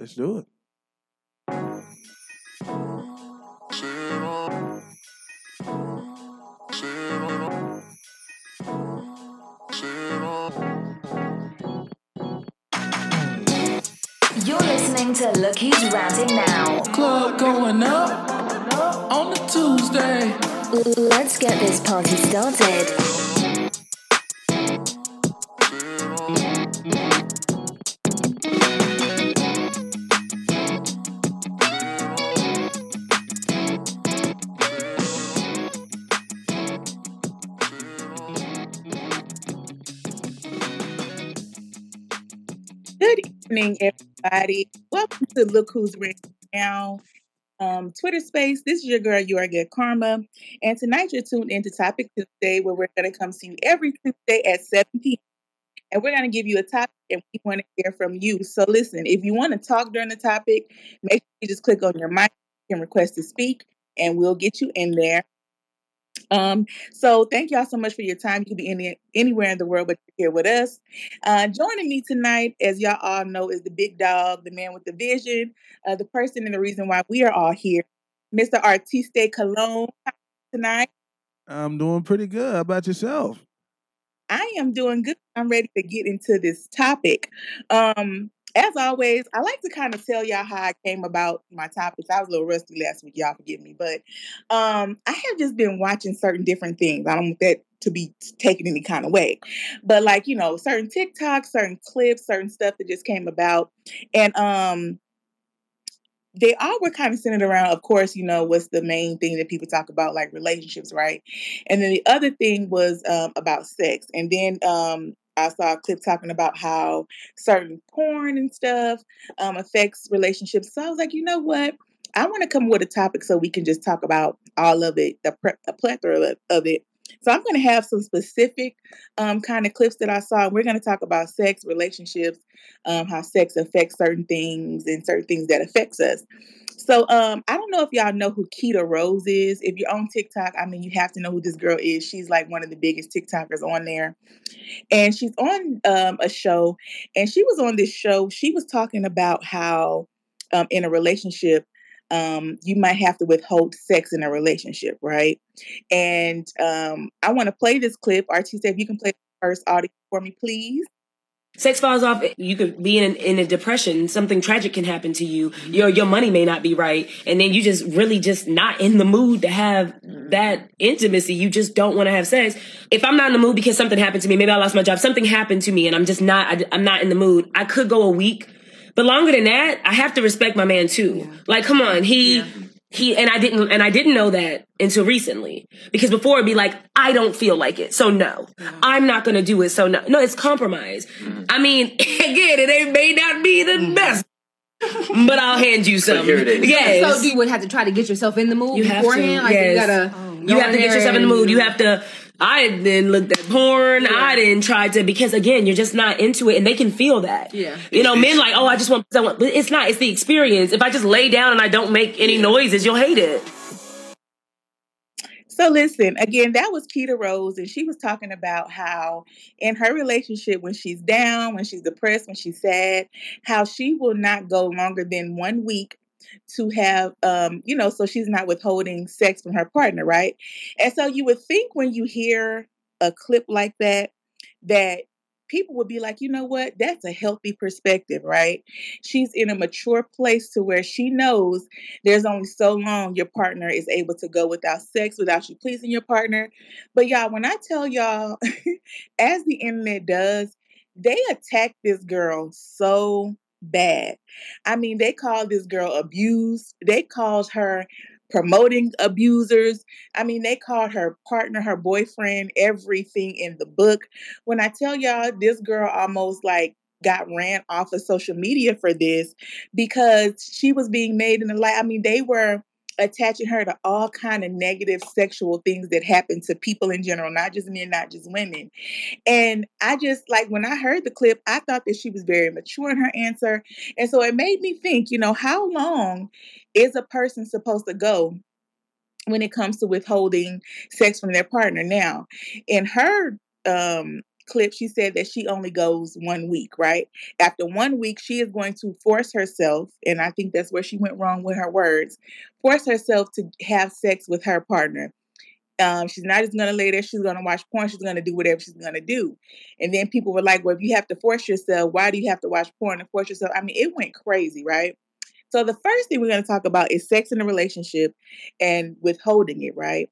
Let's do it. You're listening to Look Who's Ranting Now. Club going up on a Tuesday. Let's get this party started. Evening, everybody. Welcome to Look Who's Ranting Now um, Twitter space. This is your girl, You Are Good Karma. And tonight you're tuned into Topic Tuesday, where we're going to come to you every Tuesday at 7 p.m. And we're going to give you a topic and we want to hear from you. So listen, if you want to talk during the topic, make sure you just click on your mic and request to speak, and we'll get you in there. Um, so thank y'all so much for your time. You can be any, anywhere in the world, but you're here with us. Uh, joining me tonight, as y'all all know, is the big dog, the man with the vision, uh, the person and the reason why we are all here, Mr. Artiste Cologne. Tonight, I'm doing pretty good. How about yourself? I am doing good. I'm ready to get into this topic. Um, as always, I like to kind of tell y'all how I came about my topics. I was a little rusty last week, y'all forgive me, but um, I have just been watching certain different things. I don't want that to be taken any kind of way, but like you know, certain TikToks, certain clips, certain stuff that just came about, and um, they all were kind of centered around, of course, you know, what's the main thing that people talk about, like relationships, right? And then the other thing was um, about sex, and then um, I saw a clip talking about how certain porn and stuff um, affects relationships. So I was like, you know what? I want to come with a topic so we can just talk about all of it, the pre- plethora of it. So I'm going to have some specific um, kind of clips that I saw. We're going to talk about sex, relationships, um, how sex affects certain things, and certain things that affects us. So um, I don't know if y'all know who Keita Rose is. If you're on TikTok, I mean, you have to know who this girl is. She's like one of the biggest TikTokers on there, and she's on um, a show. And she was on this show. She was talking about how um, in a relationship, um, you might have to withhold sex in a relationship, right? And um, I want to play this clip. Artiste, if you can play the first audio for me, please. Sex falls off. You could be in in a depression. Something tragic can happen to you. Mm-hmm. Your your money may not be right, and then you just really just not in the mood to have mm-hmm. that intimacy. You just don't want to have sex. If I'm not in the mood because something happened to me, maybe I lost my job, something happened to me, and I'm just not. I, I'm not in the mood. I could go a week, but longer than that, I have to respect my man too. Like, come on, he. He and I didn't and I didn't know that until recently because before it'd be like I don't feel like it so no mm-hmm. I'm not gonna do it so no no it's compromise mm-hmm. I mean again it ain't, may not be the mm-hmm. best but I'll hand you some here it is. yes So you would have to try to get yourself in the mood You have to, beforehand. Like you yes. gotta. Oh, you have to get yourself in the mood. You have to. I didn't look at porn. I didn't try to because again, you're just not into it, and they can feel that. Yeah. You know, men like, oh, I just want, I want, but it's not. It's the experience. If I just lay down and I don't make any noises, you'll hate it. So listen, again, that was Keita Rose, and she was talking about how in her relationship, when she's down, when she's depressed, when she's sad, how she will not go longer than one week to have um, you know, so she's not withholding sex from her partner, right? And so you would think when you hear a clip like that, that people would be like, you know what, that's a healthy perspective, right? She's in a mature place to where she knows there's only so long your partner is able to go without sex, without you pleasing your partner. But y'all, when I tell y'all, as the internet does, they attack this girl so bad. I mean, they called this girl abused. They called her promoting abusers. I mean, they called her partner, her boyfriend, everything in the book. When I tell y'all, this girl almost like got ran off of social media for this because she was being made in the light. I mean, they were attaching her to all kind of negative sexual things that happen to people in general, not just men, not just women. And I just like when I heard the clip, I thought that she was very mature in her answer. And so it made me think, you know, how long is a person supposed to go when it comes to withholding sex from their partner? Now, in her um clip, she said that she only goes one week, right? After one week, she is going to force herself, and I think that's where she went wrong with her words, force herself to have sex with her partner. Um, she's not just gonna lay there, she's gonna watch porn, she's gonna do whatever she's gonna do. And then people were like, Well, if you have to force yourself, why do you have to watch porn and force yourself? I mean, it went crazy, right? So the first thing we're gonna talk about is sex in a relationship and withholding it, right?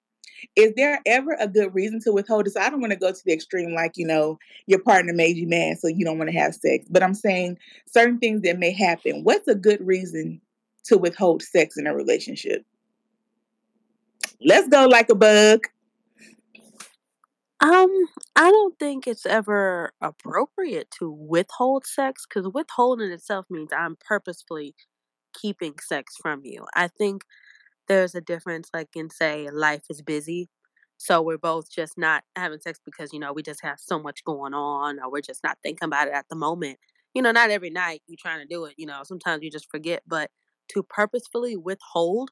Is there ever a good reason to withhold it? So I don't want to go to the extreme, like, you know, your partner made you mad, so you don't want to have sex. But I'm saying certain things that may happen. What's a good reason to withhold sex in a relationship? Let's go like a bug. Um, I don't think it's ever appropriate to withhold sex because withholding itself means I'm purposefully keeping sex from you. I think there's a difference, like in say, life is busy. So we're both just not having sex because, you know, we just have so much going on or we're just not thinking about it at the moment. You know, not every night you're trying to do it, you know, sometimes you just forget, but to purposefully withhold,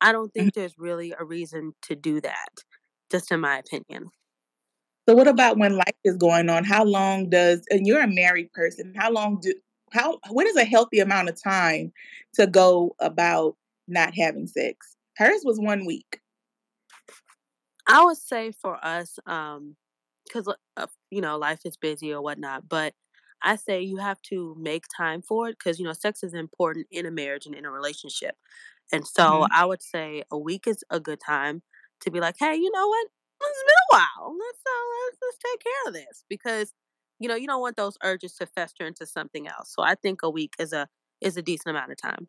I don't Mhm. think there's really a reason to do that, just in my opinion. So what about when life is going on? How long does and you're a married person, how long do how what is a healthy amount of time to go about not having sex? Hers was one week. I would say for us, um, because uh, you know life is busy or whatnot, but I say you have to make time for it because you know sex is important in a marriage and in a relationship, and so Mhm. I would say a week is a good time to be like, hey, you know what? It's been a while. Let's uh, let's, let's take care of this because you know you don't want those urges to fester into something else. So I think a week is a is a decent amount of time.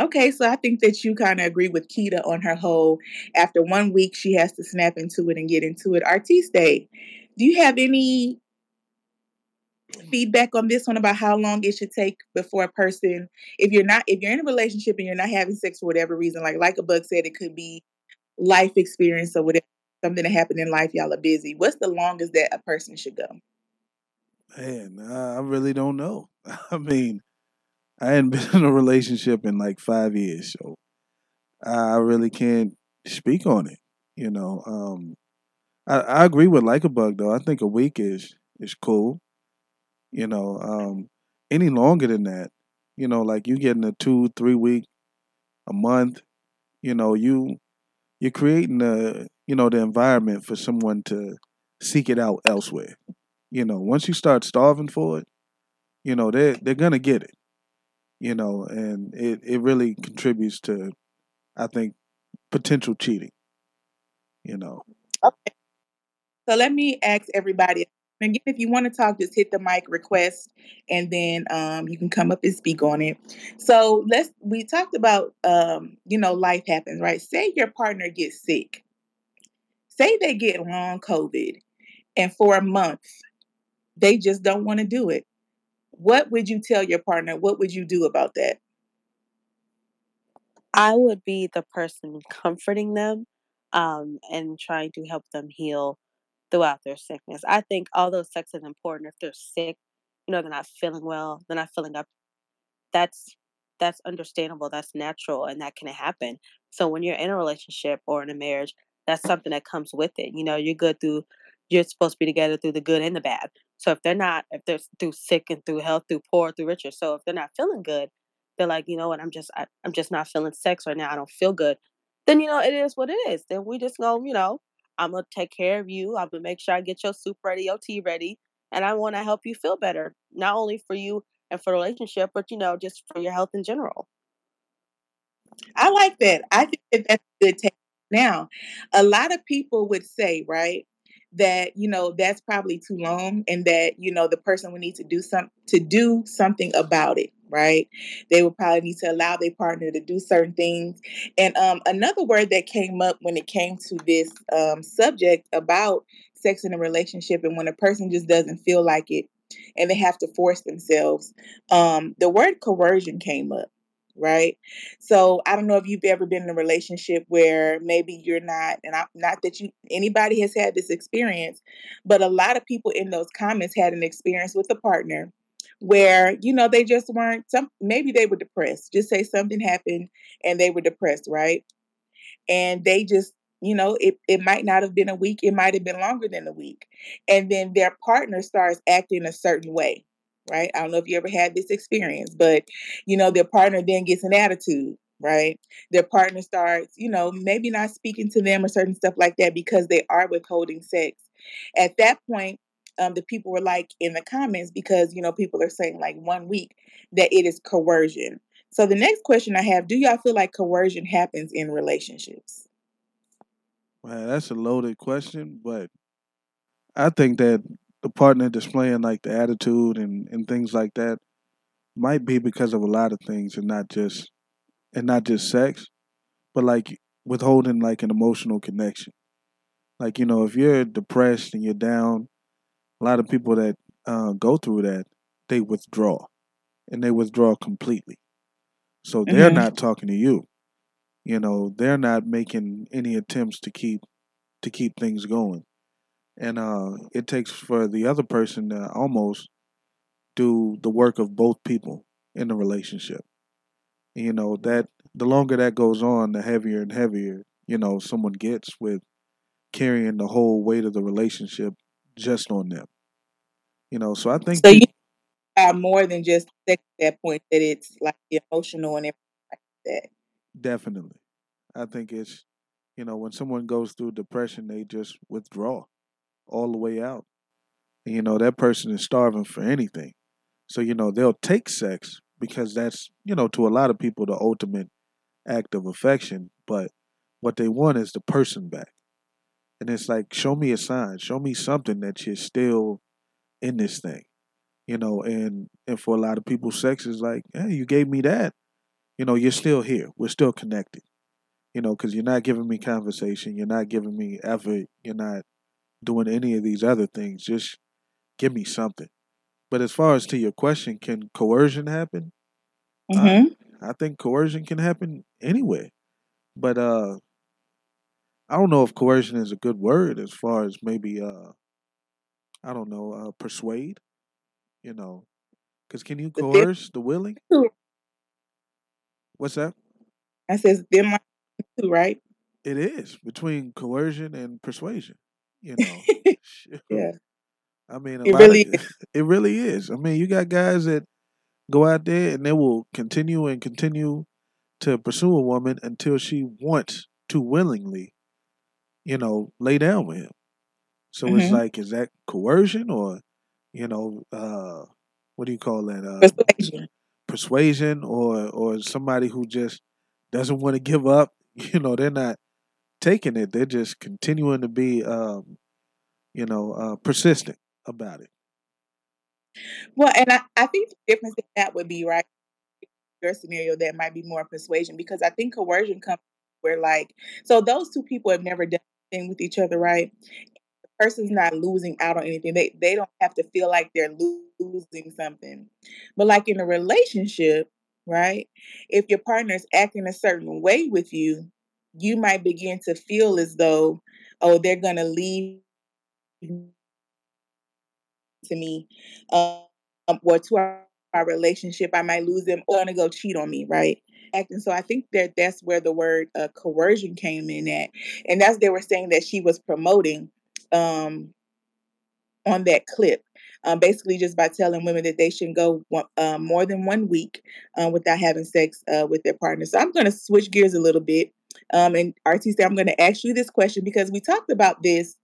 Okay, so I think that you kind of agree with Keita on her whole after one week she has to snap into it and get into it. Artiste, Day, do you have any feedback on this one about how long it should take before a person if you're not if you're in a relationship and you're not having sex for whatever reason, like like a bug said, it could be life experience or whatever something that happened in life, y'all are busy. What's the longest that a person should go? Man, I I really don't know. I mean, I hadn't been in a relationship in like five years, so I really can't speak on it. You know, um, I, I agree with like a bug though. I think a week is is cool. You know, um, any longer than that, you know, like you getting a two, three week, a month. You know, you you're creating the you know the environment for someone to seek it out elsewhere. You know, once you start starving for it, you know they they're gonna get it. You know, and it it really contributes to, I think, potential cheating. You know. Okay. So let me ask everybody again. If you want to talk, just hit the mic request, and then um, you can come up and speak on it. So let's. We talked about um, you know life happens, right? Say your partner gets sick. Say they get long COVID, and for a month they just don't want to do it. What would you tell your partner? What would you do about that? I would be the person comforting them um, and trying to help them heal throughout their sickness. I think although sex is important, if they're sick, you know, they're not feeling well, they're not feeling up, that's that's understandable, that's natural, and that can happen. So when you're in a relationship or in a marriage, that's something that comes with it. You know, you're good through you're supposed to be together through the good and the bad. So if they're not, if they're through sick and through health, through poor, through richer. So if they're not feeling good, they're like, you know what, I'm just I, I'm just not feeling sex right now. I don't feel good. Then you know it is what it is. Then we just go, you know, I'm gonna take care of you. I'm gonna make sure I get your soup ready, your tea ready, and I want to help you feel better, not only for you and for the relationship, but you know, just for your health in general. I like that. I think that that's a good take. Now, a lot of people would say, right, that you know that's probably too long, and that you know the person would need to do some to do something about it, right? They would probably need to allow their partner to do certain things. And um, another word that came up when it came to this um, subject about sex in a relationship, and when a person just doesn't feel like it, and they have to force themselves, um, the word coercion came up right? So I don't know if you've ever been in a relationship where maybe you're not, and I'm not that you anybody has had this experience, but a lot of people in those comments had an experience with a partner where you know they just weren't some maybe they were depressed just say something happened and they were depressed right and they just you know, it, it might not have been a week, it might have been longer than a week. And then their partner starts acting a certain way, right? I don't know if you ever had this experience, but you know, their partner then gets an attitude, right? Their partner starts, you know, maybe not speaking to them or certain stuff like that because they are withholding sex. At that point, um, the people were like in the comments because you know people are saying like one week that it is coercion. So the next question I have: Do y'all feel like coercion happens in relationships? Well, that's a loaded question, but I think that the partner displaying like the attitude and, and things like that might be because of a lot of things and not just and not just sex, but like withholding like an emotional connection. Like, you know, if you're depressed and you're down, a lot of people that uh, go through that, they withdraw and they withdraw completely. So they're Mm-hmm. not talking to you. You know, they're not making any attempts to keep to keep things going. And uh it takes for the other person to almost do the work of both people in the relationship. You know, that the longer that goes on, the heavier and heavier, you know, someone gets with carrying the whole weight of the relationship just on them. You know, so I think So you are more than just sex at that point; that it's like emotional and everything like that. definitely. I think it's you know, when someone goes through depression, they just withdraw all the way out. And, you know, that person is starving for anything. So, you know, they'll take sex because that's, you know, to a lot of people the ultimate act of affection, but what they want is the person back. And it's like, show me a sign, show me something that you're still in this thing. You know, and and for a lot of people, sex is like, hey, you gave me that. You know, you're still here. We're still connected. You know, because you're not giving me conversation, you're not giving me effort, you're not doing any of these other things. Just give me something. But as far as to your question, can coercion happen? Uh, hmm I think coercion can happen anywhere. But uh I don't know if coercion is a good word as far as maybe uh I don't know, uh persuade, you know. Cuz can you coerce the willing? What's that? I says them too, right? It is between coercion and persuasion, you know. Yeah, I mean, a it lot really of is. it really is. I mean, you got guys that go out there and they will continue and continue to pursue a woman until she wants to willingly, you know, lay down with him. So it's hmm like, is that coercion or, you know, uh, what do you call that? Uh, Persuasion. persuasion or or somebody who just doesn't want to give up. You know, they're not taking it. They're just continuing to be, um, you know, uh, persistent about it. Well, and I, I think the difference in that would be right. Your scenario that might be more persuasion because I think coercion comes where like so those two people have never done anything with each other, right? The person's not losing out on anything. They they don't have to feel like they're losing something. But like in a relationship, right? If your partner is acting a certain way with you, you might begin to feel as though, oh, they're gonna leave to me um, or to our, our relationship. I might lose them or gonna go cheat on me, right? And so I think that that's where the word uh, coercion came in at, and that's they were saying that she was promoting um, on that clip. Um, basically, just by telling women that they shouldn't go one, uh, more than one week um, without having sex uh, with their partner. So I'm going to switch gears a little bit. Um, and Artiste, I'm going to ask you this question because we talked about this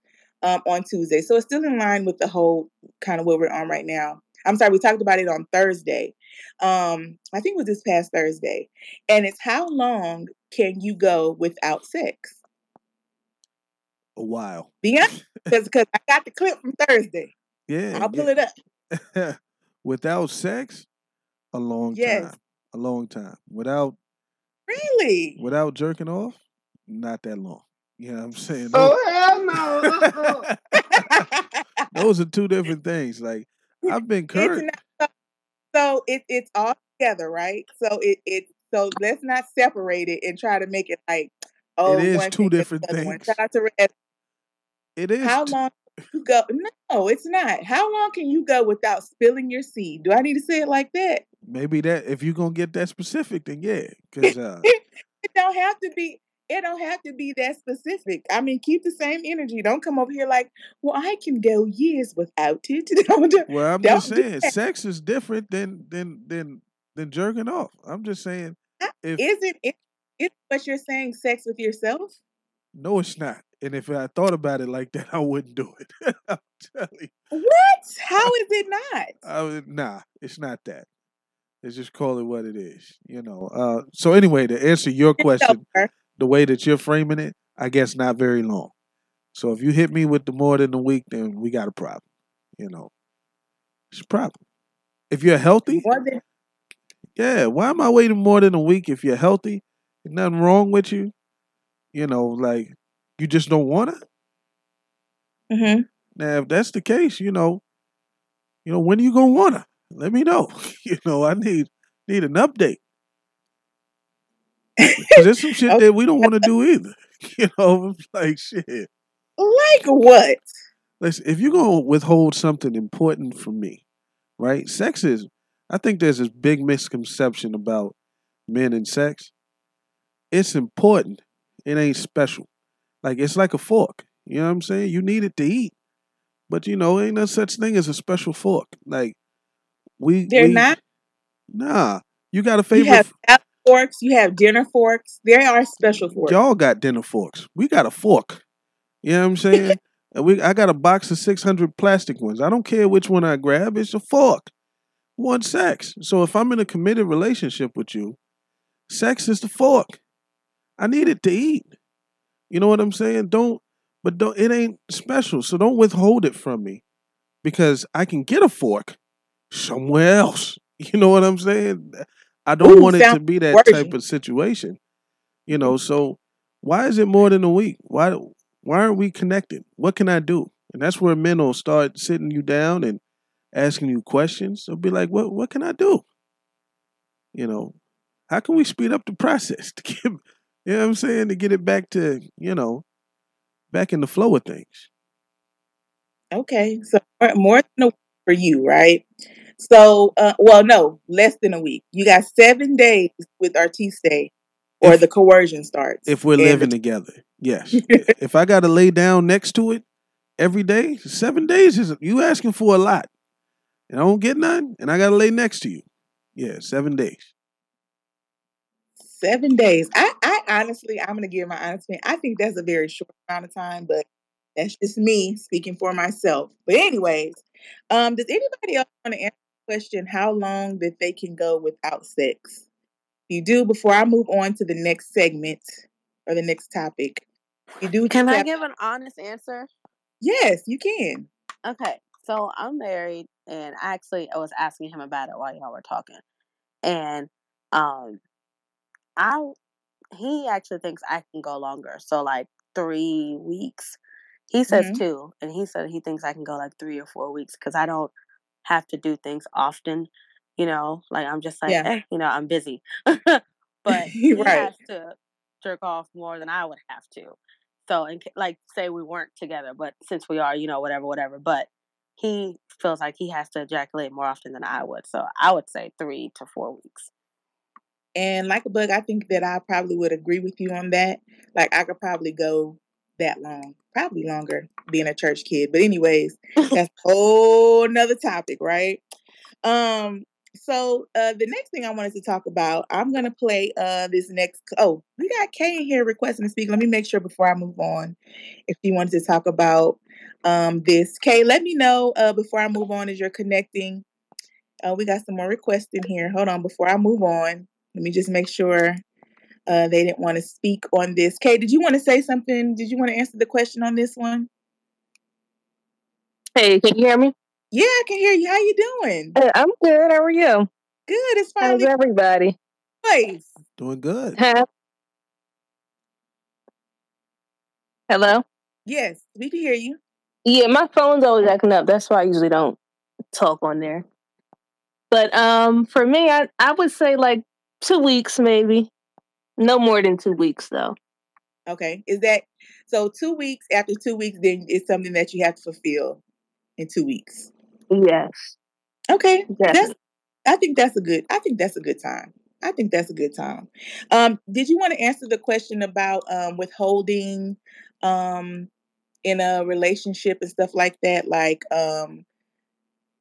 um, on Tuesday. So it's still in line with the whole kind of what we're on right now. I'm sorry, we talked about it on Thursday. Um, I think it was this past Thursday. And it's how long can you go without sex? A while. Yeah, because I got the clip from Thursday. Yeah. I'll pull yeah. it up. Without sex, a long Yes. time. A long time. Without Really? without jerking off, not that long. You know what I'm saying? Oh, those, Oh hell no! Uh-uh. those are two different things. Like I've been it's Kurt. not uh, so it, it's all together, right? So it it so let's not separate it and try to make it like oh It is two thing or the different things. Shout out to Red. It is How t- long you go? No, it's not. How long can you go without spilling your seed? Do I need to say it like that? Maybe that if you're gonna get that specific, then yeah. Cause uh it don't have to be. it don't have to be that specific. I mean, keep the same energy. Don't come over here like, well, I can go years without it. Don't Well, I'm just saying, sex is different than than than than jerking off. I'm just saying, if Isn't it? Is what you're saying sex with yourself? no, it's not. And if I thought about it like that, I wouldn't do it. I'm telling you, What? How is it not? I would, nah, it's not that. Let's just call it what it is, you know. Uh, so anyway, to answer your question, the way that you're framing it, I guess not very long. So if you hit me with the more than a week, then we got a problem. You know, it's a problem. If you're healthy, than yeah. Why am I waiting more than a week if you're healthy? There's nothing wrong with you. You know, like you just don't want to. Mhm. Now, if that's the case, you know, you know, when are you gonna wanna? Let me know. you know, I need need an update. There's some shit that we don't want to do either. You know, like shit. like what? Listen, if you're gonna withhold something important from me, right? Sex is I think there's this big misconception about men and sex. It's important. It ain't special. Like it's like a fork. You know what I'm saying? You need it to eat. But you know, ain't no such thing as a special fork. Like we They're we- not. Nah. You got a You favorite have salad forks. You have dinner forks. There are special forks. Y'all got dinner forks. We got a fork. You know what I'm saying? and we I got a box of 600 plastic ones. I don't care which one I grab. It's a fork. One sex. So if I'm in a committed relationship with you, sex is the fork. I need it to eat. You know what I'm saying? Don't but don't it ain't special. So don't withhold it from me because I can get a fork somewhere else. You know what I'm saying? I don't Ooh, want it to be that type of situation. You know, mm-hmm. so why is it more than a week? Why why aren't we connected? What can I do? And that's where men will start sitting you down and asking you questions. They'll be like, "What what can I do?" You know, how can we speed up the process to get, you know what I'm saying, to get it back to, you know, back in the flow of things. Okay, so more- more than a week for you, right? So, uh, well, no, less than a week. You got seven days with Artiste, or If- the coercion starts. If we're And the- living together, yes. if I got to lay down next to it every day, seven days is you asking for a lot, and I don't get none, and I got to lay next to you. Yeah, seven days. Seven days. I, I honestly, I'm gonna give my honest opinion. I think that's a very short amount of time, but that's just me speaking for myself. But anyways, um, does anybody else want to answer question how long that they can go without sex? You do, before I move on to the next segment or the next topic, you do. Can I have- give an honest answer? Yes, you can. Okay, so I'm married, and I actually, I was asking him about it while y'all were talking, and um, I he actually thinks I can go longer, so like three weeks. He says Mhm. two, and he said he thinks I can go like three or four weeks because I don't have to do things often. You know, like I'm just like, Yeah. eh, you know, I'm busy, but he Right. has to jerk off more than I would have to. So, ca- like, say we weren't together, but since we are, you know, whatever, whatever. But he feels like he has to ejaculate more often than I would. So, I would say three to four weeks. And like a bug, I think that I probably would agree with you on that. Like I could probably go that long, probably longer, being a church kid. But anyways, that's a whole nother topic, right? Um. So uh, the next thing I wanted to talk about, I'm gonna play uh this next. Oh, we got Kay in here requesting to speak. Let me make sure before I move on, if she wanted to talk about um this. Kay, let me know uh before I move on as you're connecting. Uh, we got some more requests in here. Hold on, before I move on, let me just make sure uh, they didn't want to speak on this. Kay, did you want to say something? Did you want to answer the question on this one? Hey, can you hear me? Yeah, I can hear you. How you doing? Uh, I'm good. How are you? Good. It's How's finally everybody? place. Doing good. Huh? Hello? Yes, we can hear you. Yeah, my phone's always acting up. That's why I usually don't talk on there. But um, for me, I I would say like two weeks, maybe. No more than two weeks, though. Okay. Is that so? Two weeks after two weeks, then it's something that you have to fulfill in two weeks. Yes, Okay. That's. definitely. I think that's a good. I think that's a good time. I think that's a good time. Um, did you want to answer the question about um, withholding um, in a relationship and stuff like that? Like, um,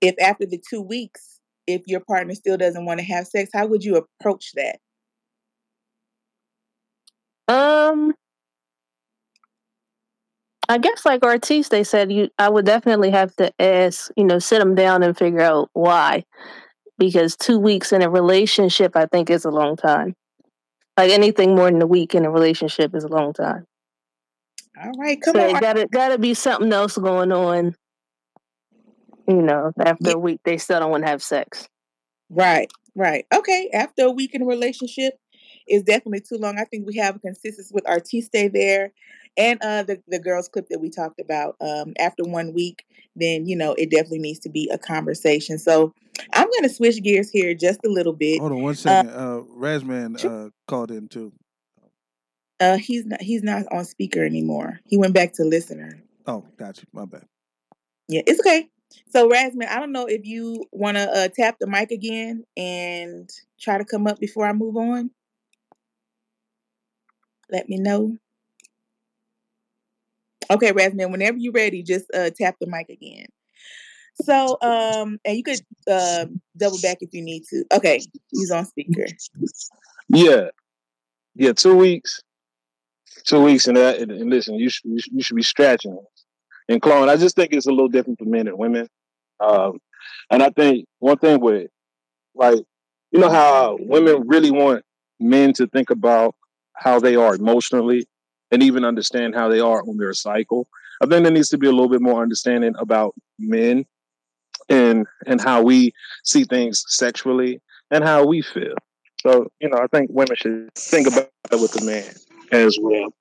if after the two weeks, if your partner still doesn't want to have sex, how would you approach that? Um, I guess like Artiste, they said you. I would definitely have to ask, you know, sit them down and figure out why, because two weeks in a relationship, I think, is a long time. Like anything more than a week in a relationship is a long time. All right, come so on. it gotta gotta be something else going on. You know, after Yeah. a week, they still don't want to have sex. Right, right. Okay, after a week in a relationship is definitely too long. I think we have a consistency with Artiste there and uh the, the girls clip that we talked about. Um after one week, then you know it definitely needs to be a conversation. So I'm gonna switch gears here just a little bit. Hold on one second. Uh, Razman uh, called in too. Uh he's not he's not on speaker anymore. He went back to listener. Oh, got you. My bad. Yeah, it's okay. So Rasman, I don't know if you want to uh, tap the mic again and try to come up before I move on. Let me know. Okay, Rasman, whenever you're ready, just uh, tap the mic again. So, um, and you could uh, double back if you need to. Okay, he's on speaker. Yeah, yeah, two weeks, two weeks, and that. And, and listen, you should you should- be stretching. And clone, I just think it's a little different for men and women. Um, and I think one thing with like, you know how women really want men to think about how they are emotionally and even understand how they are on their cycle. I think there needs to be a little bit more understanding about men and and how we see things sexually and how we feel. So, you know, I think women should think about it with the man as well.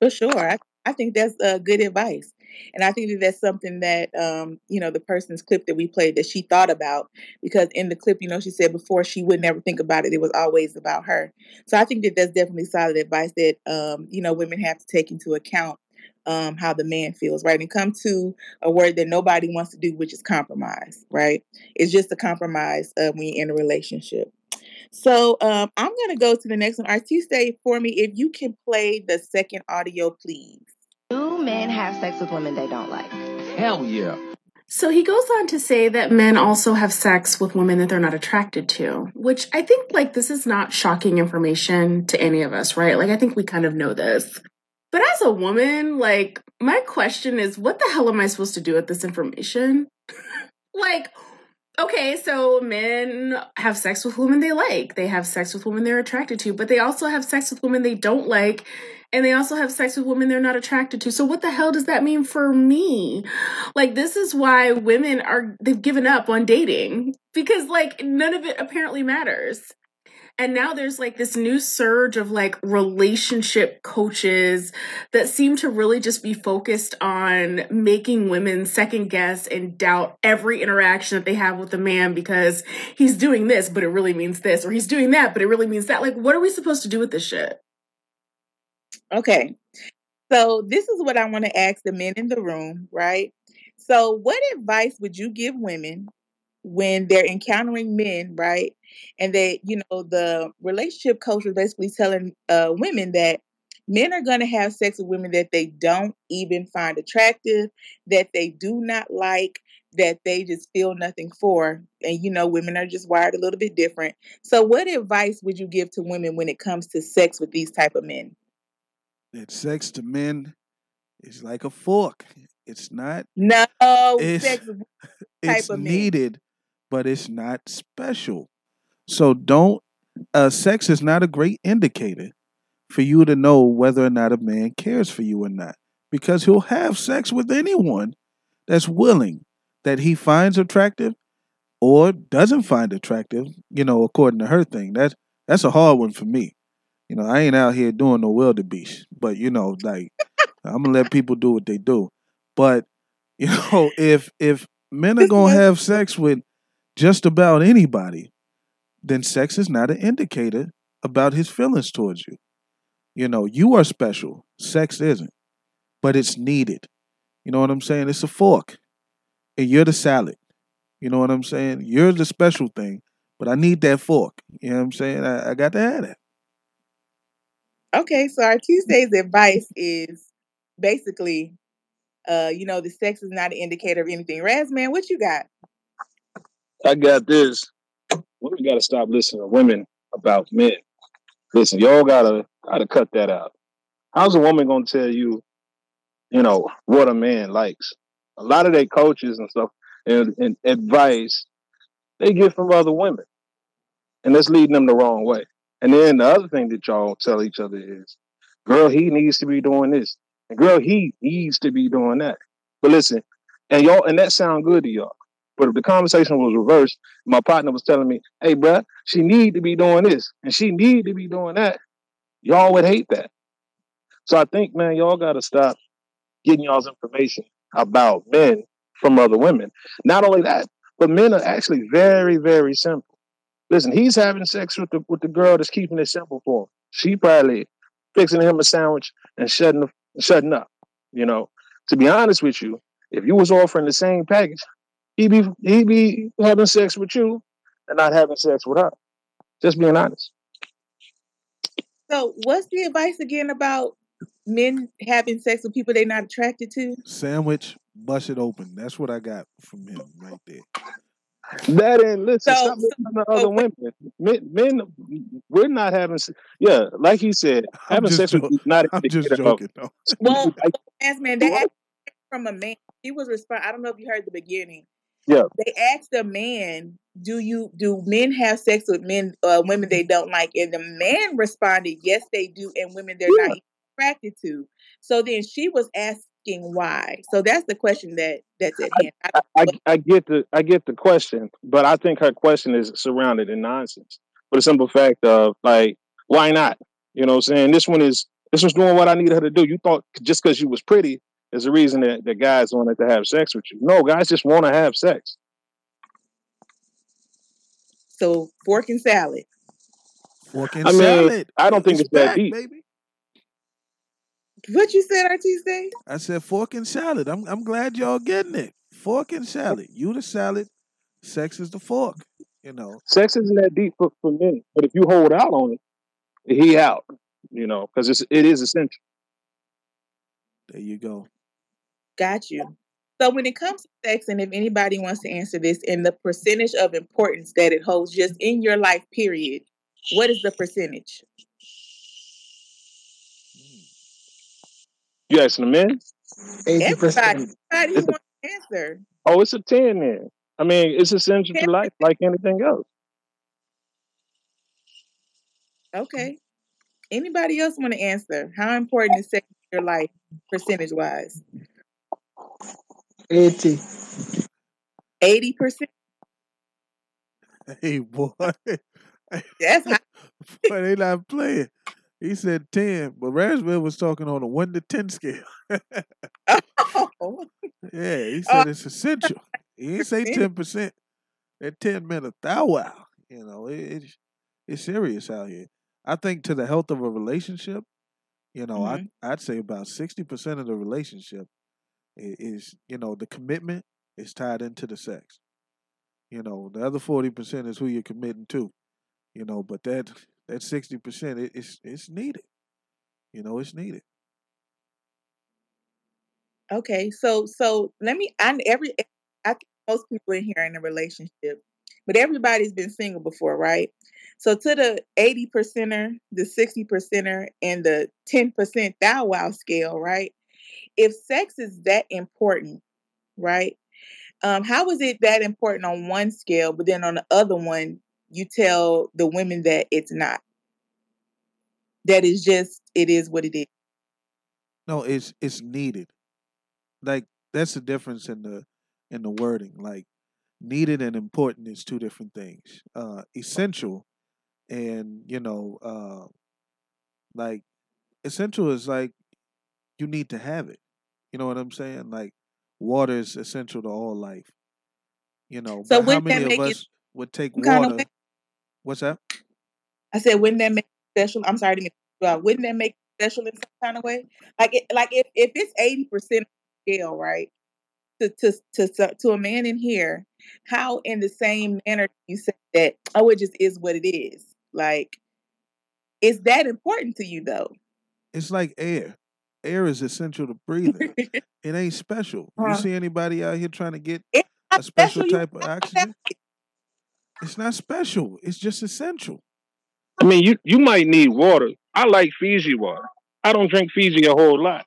For sure. I, I think that's uh, good advice. And I think that that's something that, um, you know, the person's clip that we played that she thought about because in the clip, you know, she said before she would never think about it. It was always about her. So I think that that's definitely solid advice that, um, you know, women have to take into account um, how the man feels, right? And come to a word that nobody wants to do, which is compromise, right? It's just a compromise uh, when you're in a relationship. So um, I'm going to go to the next one. Artiste, for me, if you can play the second audio, please. Do men have sex with women they don't like? Hell yeah. So he goes on to say that men also have sex with women that they're not attracted to, which I think like this is not shocking information to any of us, right? Like I think we kind of know this. But as a woman, like my question is what the hell am I supposed to do with this information? like okay, so men have sex with women they like. They have sex with women they're attracted to, but they also have sex with women they don't like. And they also have sex with women they're not attracted to. So what the hell does that mean for me? Like this is why women are they've given up on dating because like none of it apparently matters. And now there's like this new surge of like relationship coaches that seem to really just be focused on making women second guess and doubt every interaction that they have with a man because he's doing this, but it really means this, or he's doing that, but it really means that. Like, what are we supposed to do with this shit? Okay. So this is what I want to ask the men in the room, right? So what advice would you give women when they're encountering men, right? And they, you know, the relationship coach was basically telling uh, women that men are going to have sex with women that they don't even find attractive, that they do not like, that they just feel nothing for. And, you know, women are just wired a little bit different. So what advice would you give to women when it comes to sex with these type of men? That sex to men is like a fork. It's not. No, It's sex type it's of men. But it's not special. So don't. Uh, sex is not a great indicator for you to know whether or not a man cares for you or not, because he'll have sex with anyone that's willing that he finds attractive or doesn't find attractive. You know, according to her thing. That's that's a hard one for me. You know, I ain't out here doing no wildebeest, but you know, like I'm gonna let people do what they do. But you know, if if men are gonna have sex with just about anybody, then sex is not an indicator about his feelings towards you. You know, you are special. Sex isn't, but it's needed. You know what I'm saying? It's a fork, and you're the salad. You know what I'm saying? You're the special thing, But I need that fork. You know what I'm saying? I, I got to have it. Okay, so our Tuesday's advice is basically, uh, you know, the sex is not an indicator of anything. Razman, what you got? I got this. Women got to stop listening to women about men. Listen, y'all gotta gotta cut that out. How's a woman gonna tell you, you know, what a man likes? A lot of their coaches and stuff and, and advice they get from other women, and that's leading them the wrong way. And then the other thing that y'all tell each other is, "Girl, he needs to be doing this," and "Girl, he needs to be doing that." But listen, and y'all, and that sound good to y'all. But if the conversation was reversed, my partner was telling me, "Hey, bruh, she need to be doing this and she need to be doing that," y'all would hate that. So I think, man, y'all got to stop getting y'all's information about men from other women. Not only that, but men are actually very, very simple. Listen, he's having sex with the with the girl that's keeping it simple for him. She probably fixing him a sandwich and shutting shutting up. You know, to be honest with you, if you was offering the same package, he be he be having sex with you and not having sex with her. Just being honest. So, what's the advice again about men having sex with people they're not attracted to? Sandwich, bust it open. That's what I got from him right there. That and listen, So, stop listening to other women. Men, men, we're not having. se- Yeah, like he said, I'm having just sex with jo- you is not I'm just joking though. well, Like, as man, they asked from a man. He was respond. I don't know if you heard the beginning. Yeah, They asked the man, "Do you do men have sex with men, uh, women they don't like?" And the man responded, "Yes, they do, and women they're yeah. not even attracted to." So then she was asking why. So that's the question that that's at hand. I I, I, I get the I get the question, but I think her question is surrounded in nonsense. For the simple fact of like, why not? You know what I'm saying? This one is this was doing what I needed her to do. You thought just because you was pretty is the reason that, that guys wanted to have sex with you. No, guys just want to have sex. So fork and salad. Fork and I mean, salad. I don't think It's it's that deep. baby. What you said, Artiste? I said fork and salad. I'm I'm glad y'all getting it. Fork and salad. You the salad. Sex is the fork. You know. Sex isn't that deep for, for men, but if you hold out on it, he out. You know, because it's it is essential. There you go. Got you. So when it comes to sex, and if anybody wants to answer this, and the percentage of importance that it holds just in your life, period, what is the percentage? Hmm. You asking the men? Eighty Everybody, percent. everybody It's wants to answer. oh, it's a ten then. I mean, it's essential to life like anything else. Okay. Anybody else want to answer? How important is sex in your life, percentage wise? Eighty. Eighty percent. Hey boy. That's high. boy, they not playing. He said ten, but Raspberry was talking on a one to ten scale. Oh, Yeah, he oh, said it's essential. He didn't say ten percent. That ten meant a thou wow. You know, it, it's it's serious out here. I think to the health of a relationship, you know, Mhm. I I'd say about sixty percent of the relationship i- is, you know, the commitment is tied into the sex. You know, the other forty percent is who you're committing to. You know, but that that sixty percent it, it's it's needed. You know, it's needed. Okay, so so let me. I every I think most people in here in a relationship, but everybody's been single before, right? So to the eighty percenter, the sixty percenter, and the ten percent thou wow scale, right? If sex is that important, right? Um, how is it that important on one scale, but then on the other one, you tell the women that it's not? That is just it is what it is. No, it's it's needed. Like that's the difference in the in the wording. Like needed and important is two different things. Uh essential and you know, uh like essential is like you need to have it. You know what I'm saying? Like water is essential to all life. You know, So how many of make it us would take water? way? What's that? I said, wouldn't that make it special? I'm sorry to make you. Wouldn't that make it special in some kind of way? Like, it, like if if it's eighty percent scale, right? to to to to, to a man in here, how in the same manner you say that, oh, it just is what it is. Like, is that important to you though? It's like air. Air is essential to breathing. it ain't special. You Huh. see anybody out here trying to get a special special. Type of oxygen? It's not special. It's just essential. I mean, you you might need water. I like Fiji water. I don't drink Fiji a whole lot.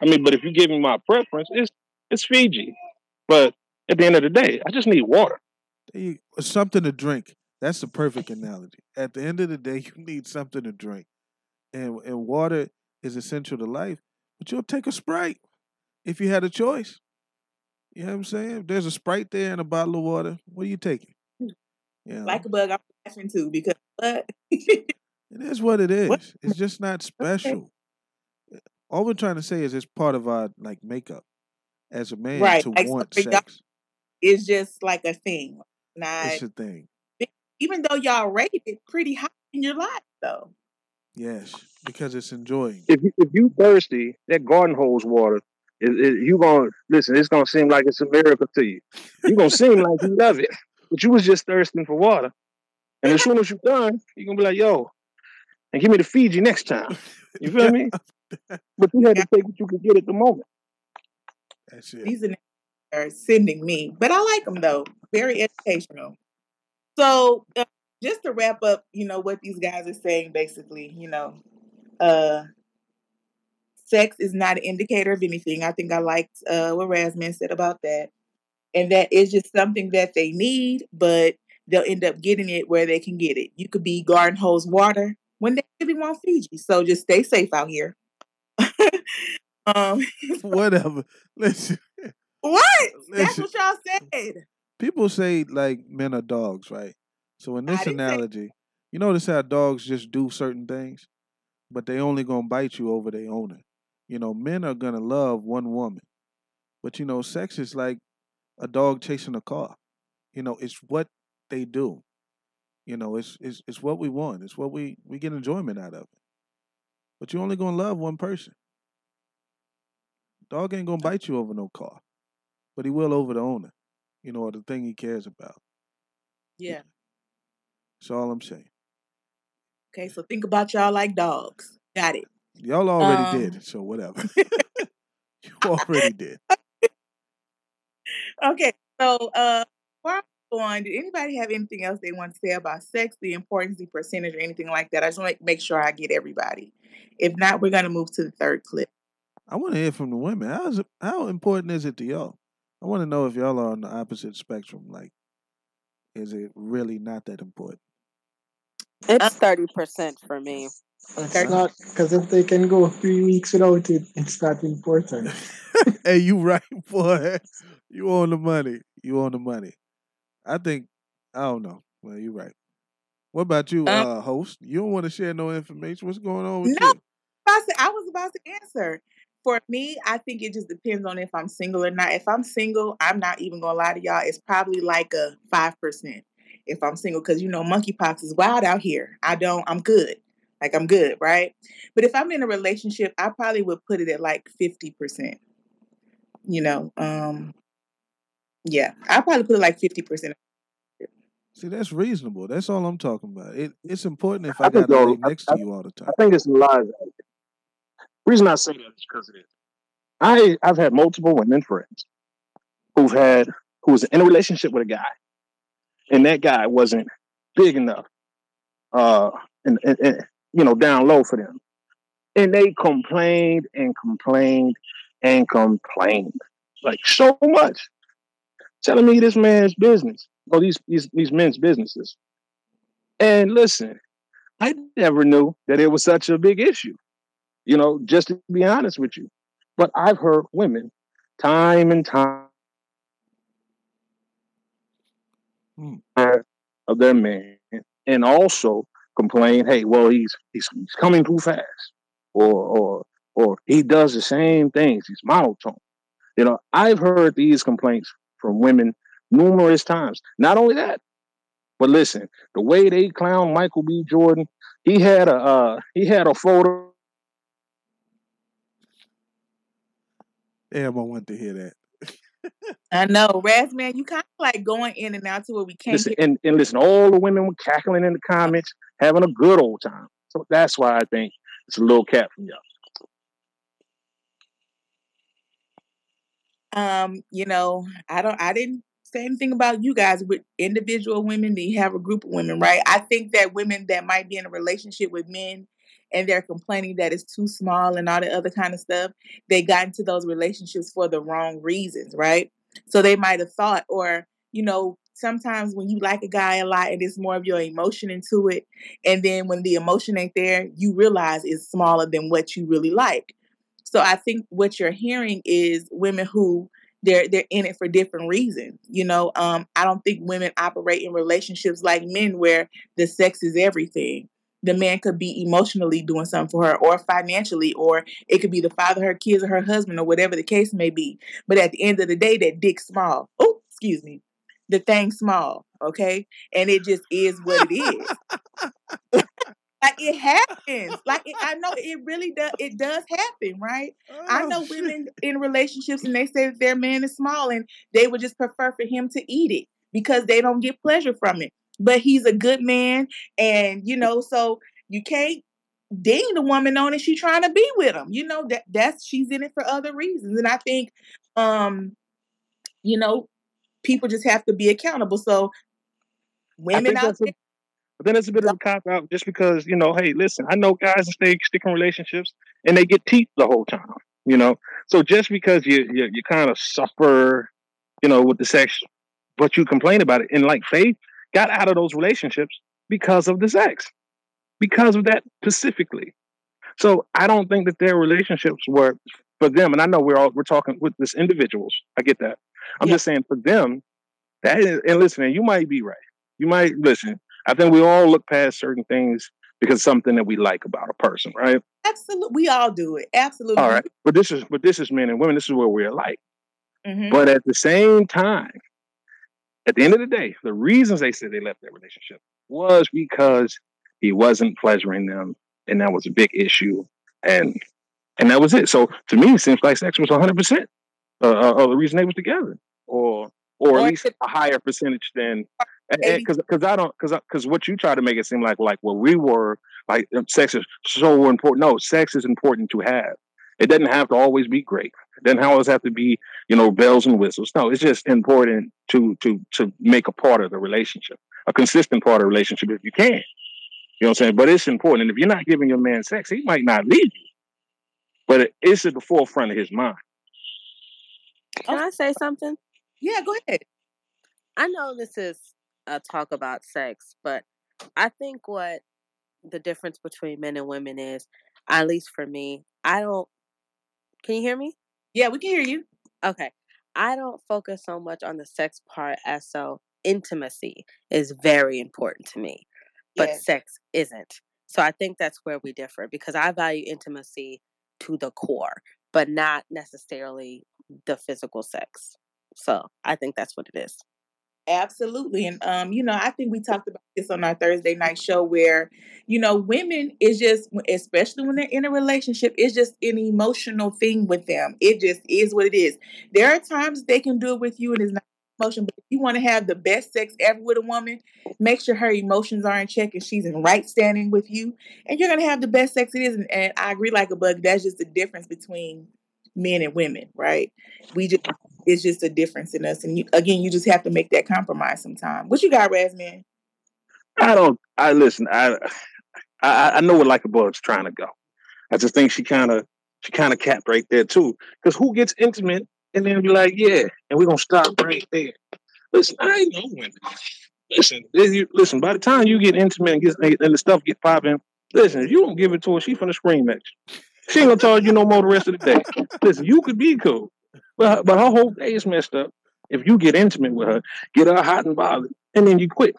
I mean, but if you give me my preference, it's it's Fiji. But at the end of the day, I just need water. You- something to drink. That's the perfect analogy. At the end of the day, you need something to drink, and and water is essential to life. But you'll take a Sprite if you had a choice. You know what I'm saying? If there's a Sprite there and a bottle of water, what are you taking? Yeah, Like a bug, I'm laughing too because what? it is what it is. It's just not special. All we're trying to say is it's part of our like makeup as a man right. to Like want so sex. it's just like a thing. Not It's a thing. even though y'all rated it pretty high in your life though. Yes, because it's enjoying. If you, if you thirsty, that garden hose water, is is you gonna listen. It's gonna seem like it's a miracle to you. You gonna seem like you love it, but you was just thirsting for water. And as soon as you're done, you're gonna be like, "Yo, and give me the Fiji next time." You feel me? But you had to take what you could get at the moment. That's it. These are are sending me, but I like them though. Very educational. So uh, just to wrap up, you know what these guys are saying, basically, you know, uh, sex is not an indicator of anything. I think I liked uh, what Rasman said about that, and that is just something that they need, but they'll end up getting it where they can get it. You could be garden hose water when they really want Fiji. So just stay safe out here. um, Whatever. Listen, what? That's what y'all said. people say like men are dogs, right? So in this didn't say analogy, you notice how dogs just do certain things, but they only gonna bite you over their owner. You know, men are gonna love one woman, but you know, sex is like a dog chasing a car. You know, it's what they do. You know, it's it's it's what we want. It's what we we get enjoyment out of it. But you're only gonna love one person. Dog ain't gonna bite you over no car, but he will over the owner. You know, or the thing he cares about. Yeah. That's all I'm saying. Okay, so think about y'all like dogs. Got it. Y'all already Um, did, so whatever. you already did. Okay, so uh before I go on, did anybody have anything else they want to say about sex, the importance, the percentage, or anything like that? I just want to make sure I get everybody. If not, we're gonna move to the third clip. I want to hear from the women. How is it, how important is it to y'all? I want to know if y'all are on the opposite spectrum. Like, is it really not that important? It's thirty percent for me. It's not because if they can go three weeks without it, it's not important. hey, you right, boy. You on the money. You on the money. I think I don't know. Well, you're right. What about you, Um, uh, host? You don't want to share no information. What's going on with No, you? I I was about to answer. For me, I think it just depends on if I'm single or not. If I'm single, I'm not even gonna lie to y'all. It's probably like a five percent if I'm single, because you know monkeypox is wild out here. I don't. I'm good. Like I'm good, right? But if I'm in a relationship, I probably would put it at like fifty percent. You know, um, yeah, I probably put it like fifty percent. See, that's reasonable. That's all I'm talking about. It, it's important if I I got to y'all- lay next to you all the time. I think it's a lies. Reason I say that is because it is. I I've had multiple women friends who've had who was in a relationship with a guy, and that guy wasn't big enough, uh, and, and, and you know down low for them, and they complained and complained and complained like so much, telling me this man's business, or these these these men's businesses, and listen, I never knew that it was such a big issue. You know, just to be honest with you. But I've heard women time and time Of their man and also complain, hey, well, he's he's, he's coming too fast. Or or or he does the same things. He's monotone. You know, I've heard these complaints from women numerous times. Not only that, but listen, the way they clown Michael B. Jordan, he had a uh, he had a photo Everyone I want to hear that. I know, Raz man, you kind of like going in and out to where we can't Listen, and, and listen, all the women were cackling in the comments, having a good old time. So that's why I think it's a little cat from y'all. Um, you know, I don't, I didn't say anything about you guys with individual women. Then you have a group of women, right? I think that women that might be in a relationship with men and they're complaining that it's too small and all the other kind of stuff, they got into those relationships for the wrong reasons, right? So they might have thought, or you know, sometimes when you like a guy a lot and it's more of your emotion into it, and then when the emotion ain't there, you realize it's smaller than what you really like. So I think what you're hearing is women who they're they're in it for different reasons. You know, um, I don't think women operate in relationships like men where the sex is everything. The man could be emotionally doing something for her or financially, or it could be the father her kids or her husband or whatever the case may be. But at the end of the day, that dick small. Oh, excuse me. The thing small, okay? And it just is what it is. like it happens. Like it, I know it really does. It does happen, right? I Oh, know shit. women in relationships and they say that their man is small and they would just prefer for him to eat it because they don't get pleasure from it. But he's a good man, and you know, so you can't ding the woman on it. She's trying to be with him. You know that that's she's in it for other reasons, and I think, um, you know, people just have to be accountable. So women out there, but then it's a bit of a cop out just because, you know, hey, listen, I know guys that stay stick in relationships and they get teeth the whole time, you know. So just because you you, you kind of suffer, you know, with the sex, but you complain about it. And like Faith got out of those relationships because of the sex. Because of that specifically. So I don't think that their relationships were for them, and I know we're all we're talking with this individuals. I get that. I'm just saying for them, that is, and listen, and you might be right. You might listen. I think we all look past certain things because something that we like about a person, right? absolutely, we all do it. Absolutely. All right. But this is but this is men and women. This is where we're alike. Mhm. But at the same time, at the end of the day, the reasons they said they left that relationship was because he wasn't pleasuring them, and that was a big issue, and and that was it. So to me, it seems like sex was 100 percent uh, of the reason they was together, or or at least a higher percentage than because because I don't because because what you try to make it seem like like well we were like um, sex is so important. No, sex is important to have. It doesn't have to always be great. It doesn't always have to be you know bells and whistles. No, it's just important to to to make a part of the relationship, a consistent part of the relationship if you can. You know what I'm saying? But it's important. And if you're not giving your man sex, he might not leave you. But it, it's at the forefront of his mind. Can I say something? Yeah, go ahead. I know this is a talk about sex, but I think what the difference between men and women is, at least for me, I don't. Can you hear me? Yeah, we can hear you. Okay. I don't focus so much on the sex part as so intimacy is very important to me, but Yes. sex isn't. So I think that's where we differ because I value intimacy to the core, but not necessarily the physical sex. So I think that's what it is. Absolutely. And um, you know, I think we talked about this on our Thursday night show where, you know, women is just especially when they're in a relationship, it's just an emotional thing with them. It just is what it is. There are times they can do it with you and it's not emotion, but if you want to have the best sex ever with a woman, make sure her emotions are in check and she's in right standing with you. And you're gonna have the best sex it is. And, and I agree like a bug, that's just the difference between men and women, right? We just it's just a difference in us. And you, again, you just have to make that compromise sometime. What you got, Razman? I don't. I listen. I I, I know what like a bug's trying to go. I just think she kind of she kind of capped right there too. Because who gets intimate and then be like, yeah, and we're gonna stop right there. Listen, I no women. Listen, you- listen. By the time you get intimate and get and the stuff get popping, listen. If you don't give it to her, she finna scream at you. She ain't gonna tell you no more the rest of the day. Listen, you could be cool, but but her whole day is messed up. If you get intimate with her, get her hot and bothered, and then you quit,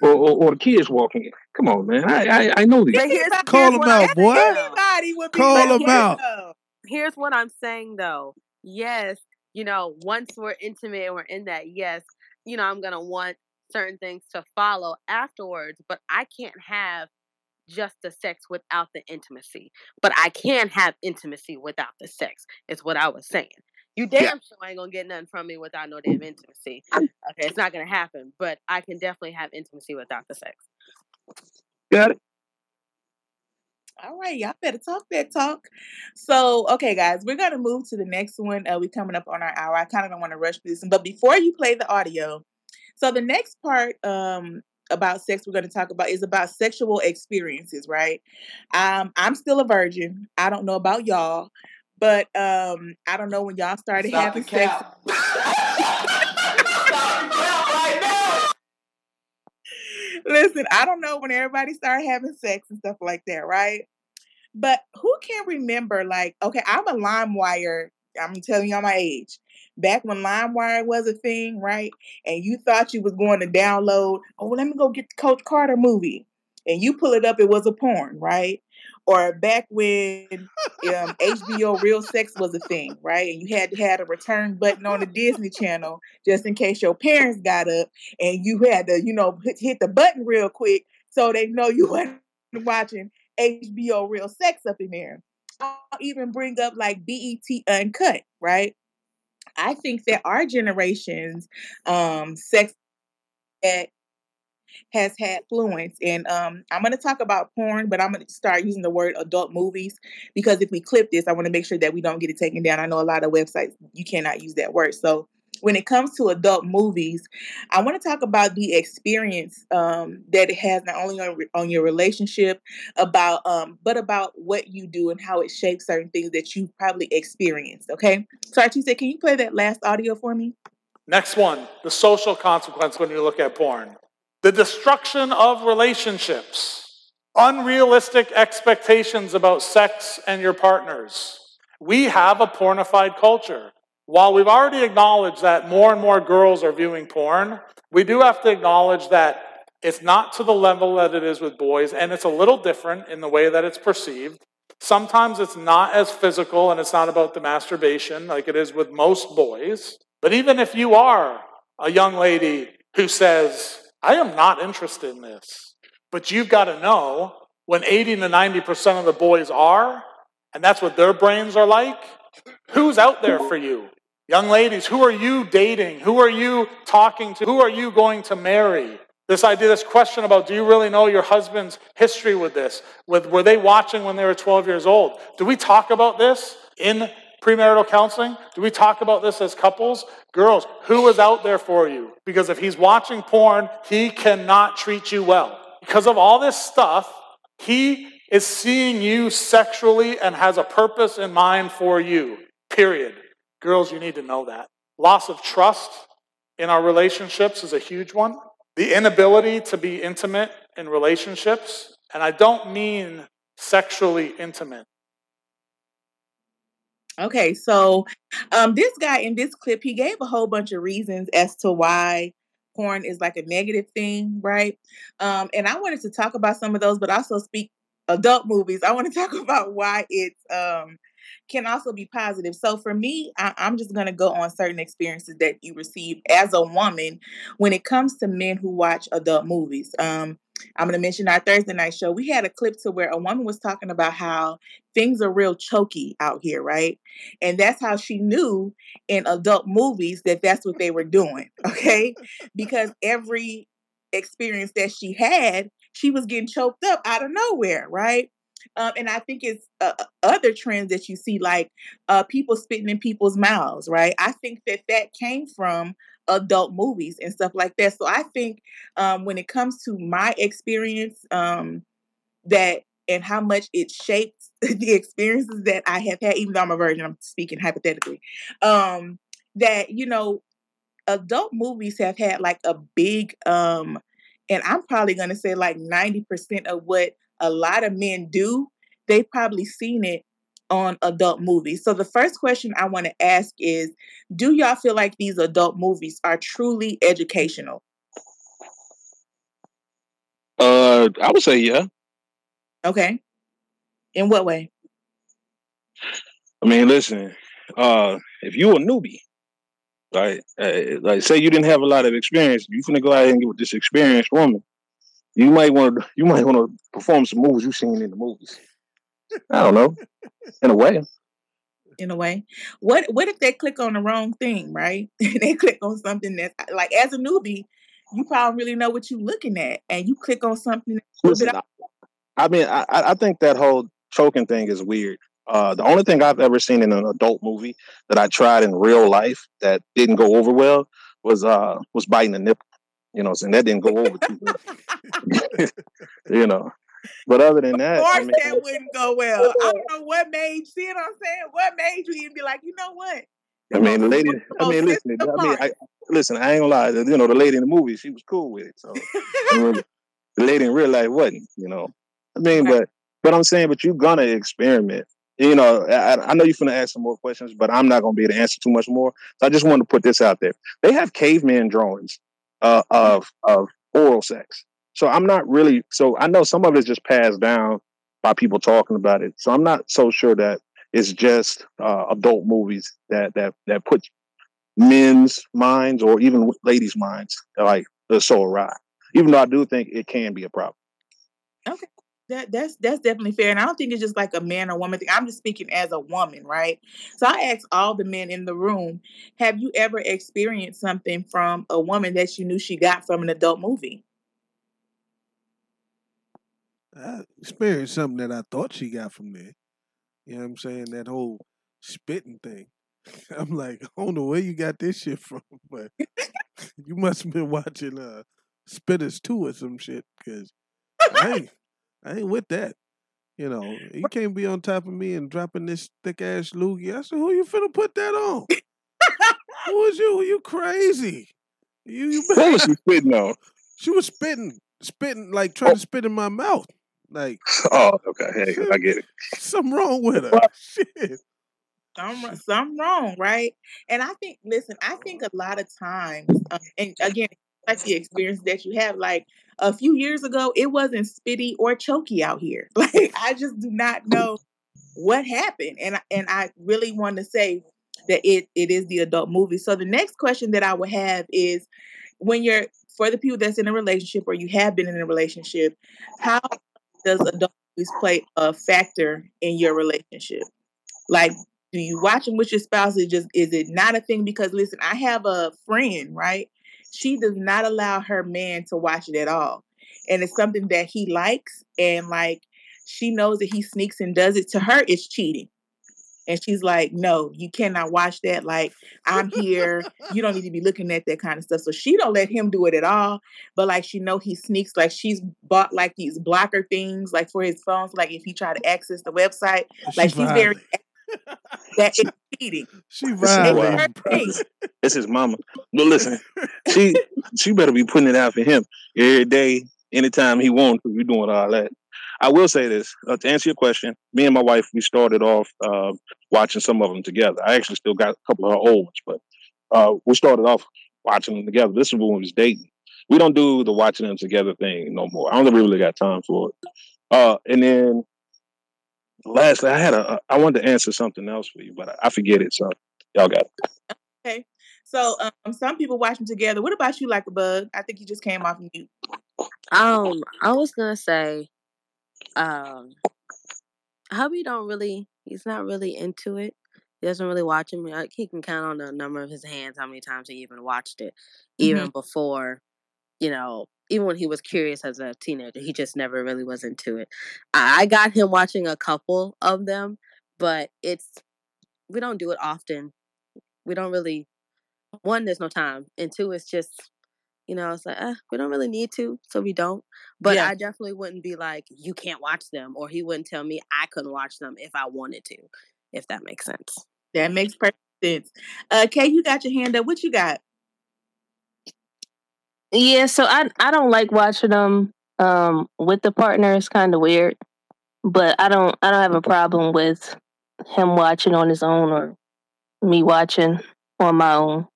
or or, or the kids walking in. Come on, man. I I, I know these. Here's, Call here's him what I'm out, boy. saying, though. Everybody would be Call them out. here's what I'm saying though. Yes, you know, once we're intimate and we're in that, yes, you know, I'm gonna want certain things to follow afterwards, but I can't have just the sex without the intimacy. But I can have intimacy without the sex, is what I was saying. You damn sure ain't gonna get nothing from me without no damn intimacy. Okay, it's not gonna happen, but I can definitely have intimacy without the sex. Got it. All right, y'all better talk that talk. So, okay, guys, we're gonna move to the next one. Uh, we're coming up on our hour. I kind of don't want to rush through this, one, but before you play the audio, so the next part um, about sex we're going to talk about is about sexual experiences, right? Um, I'm still a virgin. I don't know about y'all, but um, I don't know when y'all started Stop having sex. Listen, I don't know when everybody started having sex and stuff like that, right? But who can remember, like, okay, I'm a LimeWire. I'm telling y'all my age. Back when LimeWire was a thing, right? And you thought you was going to download, oh, let me go get the Coach Carter movie. And you pull it up, it was a porn, right? Or back when um, HBO Real Sex was a thing, right? And you had to have a return button on the Disney Channel just in case your parents got up and you had to, you know, hit, hit the button real quick so they know you weren't watching HBO Real Sex up in there. I'll even bring up like BET Uncut, right? I think that our generation's um, sex ed has had fluence. And um, I'm going to talk about porn, but I'm going to start using the word adult movies because if we clip this, I want to make sure that we don't get it taken down. I know a lot of websites, you cannot use that word. So when it comes to adult movies, I want to talk about the experience um, that it has not only on, on your relationship, about um, but about what you do and how it shapes certain things that you probably experienced. Okay, so Artiste, can you play that last audio for me? Next one the social consequence when you look at porn. The destruction of relationships, unrealistic expectations about sex and your partners. We have a pornified culture. While we've already acknowledged that more and more girls are viewing porn, we do have to acknowledge that it's not to the level that it is with boys, and it's a little different in the way that it's perceived. Sometimes it's not as physical and it's not about the masturbation like it is with most boys. But even if you are a young lady who says, I am not interested in this, but you've got to know when 80 to 90% of the boys are, and that's what their brains are like, who's out there for you? Young ladies, who are you dating? Who are you talking to? Who are you going to marry? This idea, this question about do you really know your husband's history with this? With, were they watching when they were 12 years old? Do we talk about this in premarital counseling? Do we talk about this as couples? Girls, who is out there for you? Because if he's watching porn, he cannot treat you well. Because of all this stuff, he is seeing you sexually and has a purpose in mind for you. Period. Girls, you need to know that. Loss of trust in our relationships is a huge one. The inability to be intimate in relationships, and I don't mean sexually intimate. Okay, so um, this guy in this clip, he gave a whole bunch of reasons as to why porn is like a negative thing, right? Um, and I wanted to talk about some of those, but also speak adult movies. I want to talk about why it um, can also be positive. So for me, I, I'm just going to go on certain experiences that you receive as a woman when it comes to men who watch adult movies. Um, I'm going to mention our Thursday night show. We had a clip to where a woman was talking about how things are real choky out here, right? And that's how she knew in adult movies that that's what they were doing, okay? Because every experience that she had, she was getting choked up out of nowhere, right? Um, and I think it's uh, other trends that you see, like uh, people spitting in people's mouths, right? I think that that came from adult movies and stuff like that. So I think um, when it comes to my experience, um, that and how much it shapes the experiences that I have had, even though I'm a virgin, I'm speaking hypothetically, um, that, you know, adult movies have had like a big, um, and I'm probably going to say like 90% of what a lot of men do, they've probably seen it on adult movies. So the first question I want to ask is do y'all feel like these adult movies are truly educational? Uh, I would say yeah. Okay. In what way? I mean, listen, uh, if you a newbie, right? Uh, like, say you didn't have a lot of experience, you finna go out and get with this experienced woman. You might want to, you might want to perform some moves you've seen in the movies. I don't know, in a way. in a way. What what if they click on the wrong thing, right? they click on something that's like as a newbie, you probably really know what you're looking at, and you click on something. Listen, bit I, I mean, I, I I think that whole choking thing is weird. Uh, the only thing I've ever seen in an adult movie that I tried in real life that didn't go over well was uh was biting a nipple. You know, and that didn't go over too well. you know, but other than Of that, I course, mean, that wouldn't go well. I don't know what made. See what I'm saying? What made you even be like, you know what? I mean, the lady. I mean, listen. I mean. I, listen. I ain't gonna lie. You know, the lady in the movie, she was cool with it. So the lady in real life wasn't. You know, I mean, but but I'm saying, but you're gonna experiment. You know, I, I know you're gonna ask some more questions, but I'm not gonna be able to answer too much more. So I just wanted to put this out there. They have caveman drawings uh, of of oral sex. So I'm not really. So I know some of it's just passed down by people talking about it. So I'm not so sure that it's just uh, adult movies that that that put men's minds or even ladies' minds like they're so awry. Even though I do think it can be a problem. Okay. That that's that's definitely fair. And I don't think it's just like a man or woman thing. I'm just speaking as a woman, right? So I asked all the men in the room, have you ever experienced something from a woman that you knew she got from an adult movie? I experienced something that I thought she got from there. You know what I'm saying? That whole spitting thing. I'm like, I don't know where you got this shit from, but you must have been watching uh Spitters 2 or some shit, because I ain't, I ain't with that. You know, you can't be on top of me and dropping this thick ass loogie. I said, who you finna put that on? Who is you? You crazy? You, you What was she spitting on? She was spitting, spitting, like trying to spit in my mouth. Like, Oh, okay. Hey, I get it. something wrong with her. Shit. Some some wrong, right? And I think, listen, I think a lot of times, um, and again, like the experience that you have, like a few years ago, it wasn't spitty or choky out here. Like I just do not know what happened, and I- and I really want to say that it it is the adult movie. So the next question that I would have is, when you're for the people that's in a relationship or you have been in a relationship, how does adult movies play a factor in your relationship? Like, do you watch them with your spouse? Is just is it not a thing? Because listen, I have a friend, right? She does not allow her man to watch it at all. And it's something that he likes, and like she knows that he sneaks and does it. To her, it's cheating. And she's like, no, you cannot watch that. Like, I'm here. You don't need to be looking at that kind of stuff. So she don't let him do it at all. But like she know he sneaks, like she's bought like these blocker things like for his phones. Like if he try to access the website, like she's very that is cheating. She This is violated, Hey, It's his mama. But listen, she she better be putting it out for him every day, anytime he wants to. You doing all that. I will say this uh, to answer your question. Me and my wife, we started off uh, watching some of them together. I actually still got a couple of her old ones, but uh, we started off watching them together. This is when we was dating. We don't do the watching them together thing no more. I don't think we really got time for it. Uh, and then lastly, I had a I wanted to answer something else for you, but I, I forget it. So y'all got it. Okay. So um, some people watch them together. What about you, like a bug? I think you just came off mute. Um, I was gonna say, um, hubby don't really. He's not really into it. He doesn't really watch him. Like, he can count on the number of his hands how many times he even watched it, even before, you know, even when he was curious as a teenager. He just never really was into it. I got him watching a couple of them, but it's we don't do it often. We don't really. One, there's no time, and two, it's just you know, it's like, uh, we don't really need to, so we don't. But Yeah. I definitely wouldn't be like, you can't watch them, or he wouldn't tell me I couldn't watch them if I wanted to, if that makes sense. That makes perfect sense. Uh, Kay, you got your hand up. What you got? Yeah, so I I don't like watching them um with the partner. It's kind of weird, but I don't I don't have a problem with him watching on his own or me watching on my own.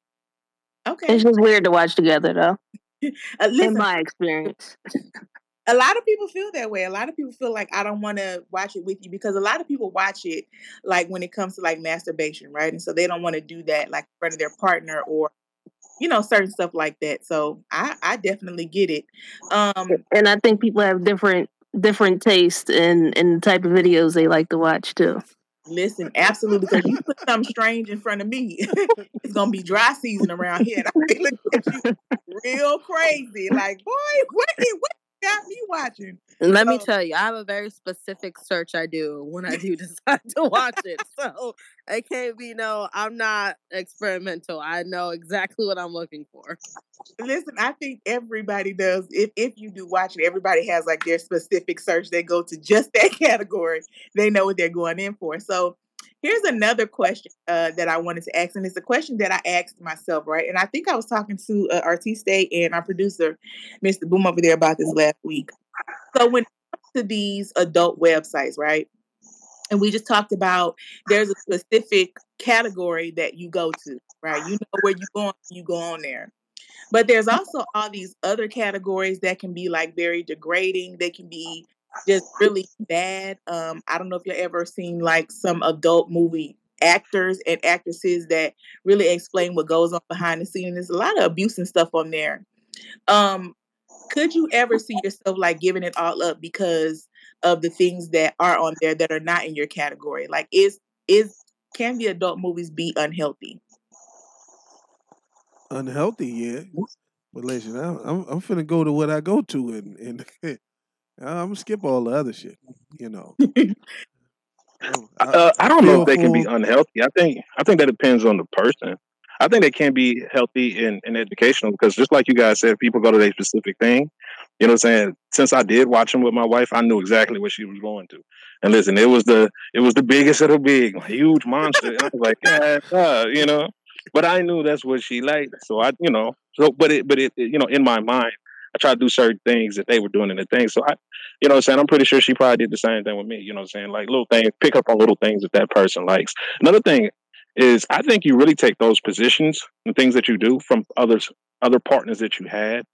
Okay. It's just weird to watch together, though. Uh, listen, In my experience, a lot of people feel that way. A lot of people feel like I don't want to watch it with you because a lot of people watch it like when it comes to like masturbation, right? And so they don't want to do that like in front of their partner or you know certain stuff like that. So I I definitely get it. Um, and I think people have different different taste in in the type of videos they like to watch too. Listen, absolutely. Because you put something strange in front of me, it's gonna be dry season around here. And I'm gonna at you real crazy. Like, boy, what, what got me watching? Let me tell you, I have a very specific search I do when I do decide to watch it. So it can't be no, I'm not experimental. I know exactly what I'm looking for. listen, I think everybody does. If if you do watch it, everybody has like their specific search. They go to just that category. They know what they're going in for. So here's another question uh, that I wanted to ask, and it's a question that I asked myself, right? And I think I was talking to uh, Artiste and our producer, Mr. Boom, over there about this last week. So when it comes to these adult websites, right? And we just talked about there's a specific category that you go to, right? You know where you go, you go on there. But there's also all these other categories that can be like very degrading. They can be just really bad. Um, I don't know if you've ever seen like some adult movie actors and actresses that really explain what goes on behind the scenes. There's a lot of abuse and stuff on there. Um, could you ever see yourself like giving it all up because of the things that are on there that are not in your category? Like, is is can the adult movies be unhealthy? Unhealthy, yeah. But listen, I'm I'm, I'm finna go to what I go to, and and I'm gonna skip all the other shit. You know, I'm- I, Uh, I don't know if they can be unhealthy. I think I think that depends on the person. I think they can be healthy and, and educational because just like you guys said, people go to their specific thing. You know what I'm saying? Since I did watch them with my wife, I knew exactly what she was going to. And listen, it was the it was the biggest of the big, huge monster. And I was like, yeah, uh, you know. But I knew that's what she liked. So I, you know, so but it but it you know, in my mind, I tried to do certain things that they were doing in the thing. So I you know what I'm saying, I'm pretty sure she probably did the same thing with me. You know what I'm saying? Like little things, pick up on little things that that person likes. Another thing is I think you really take those positions and things that you do from others other partners that you had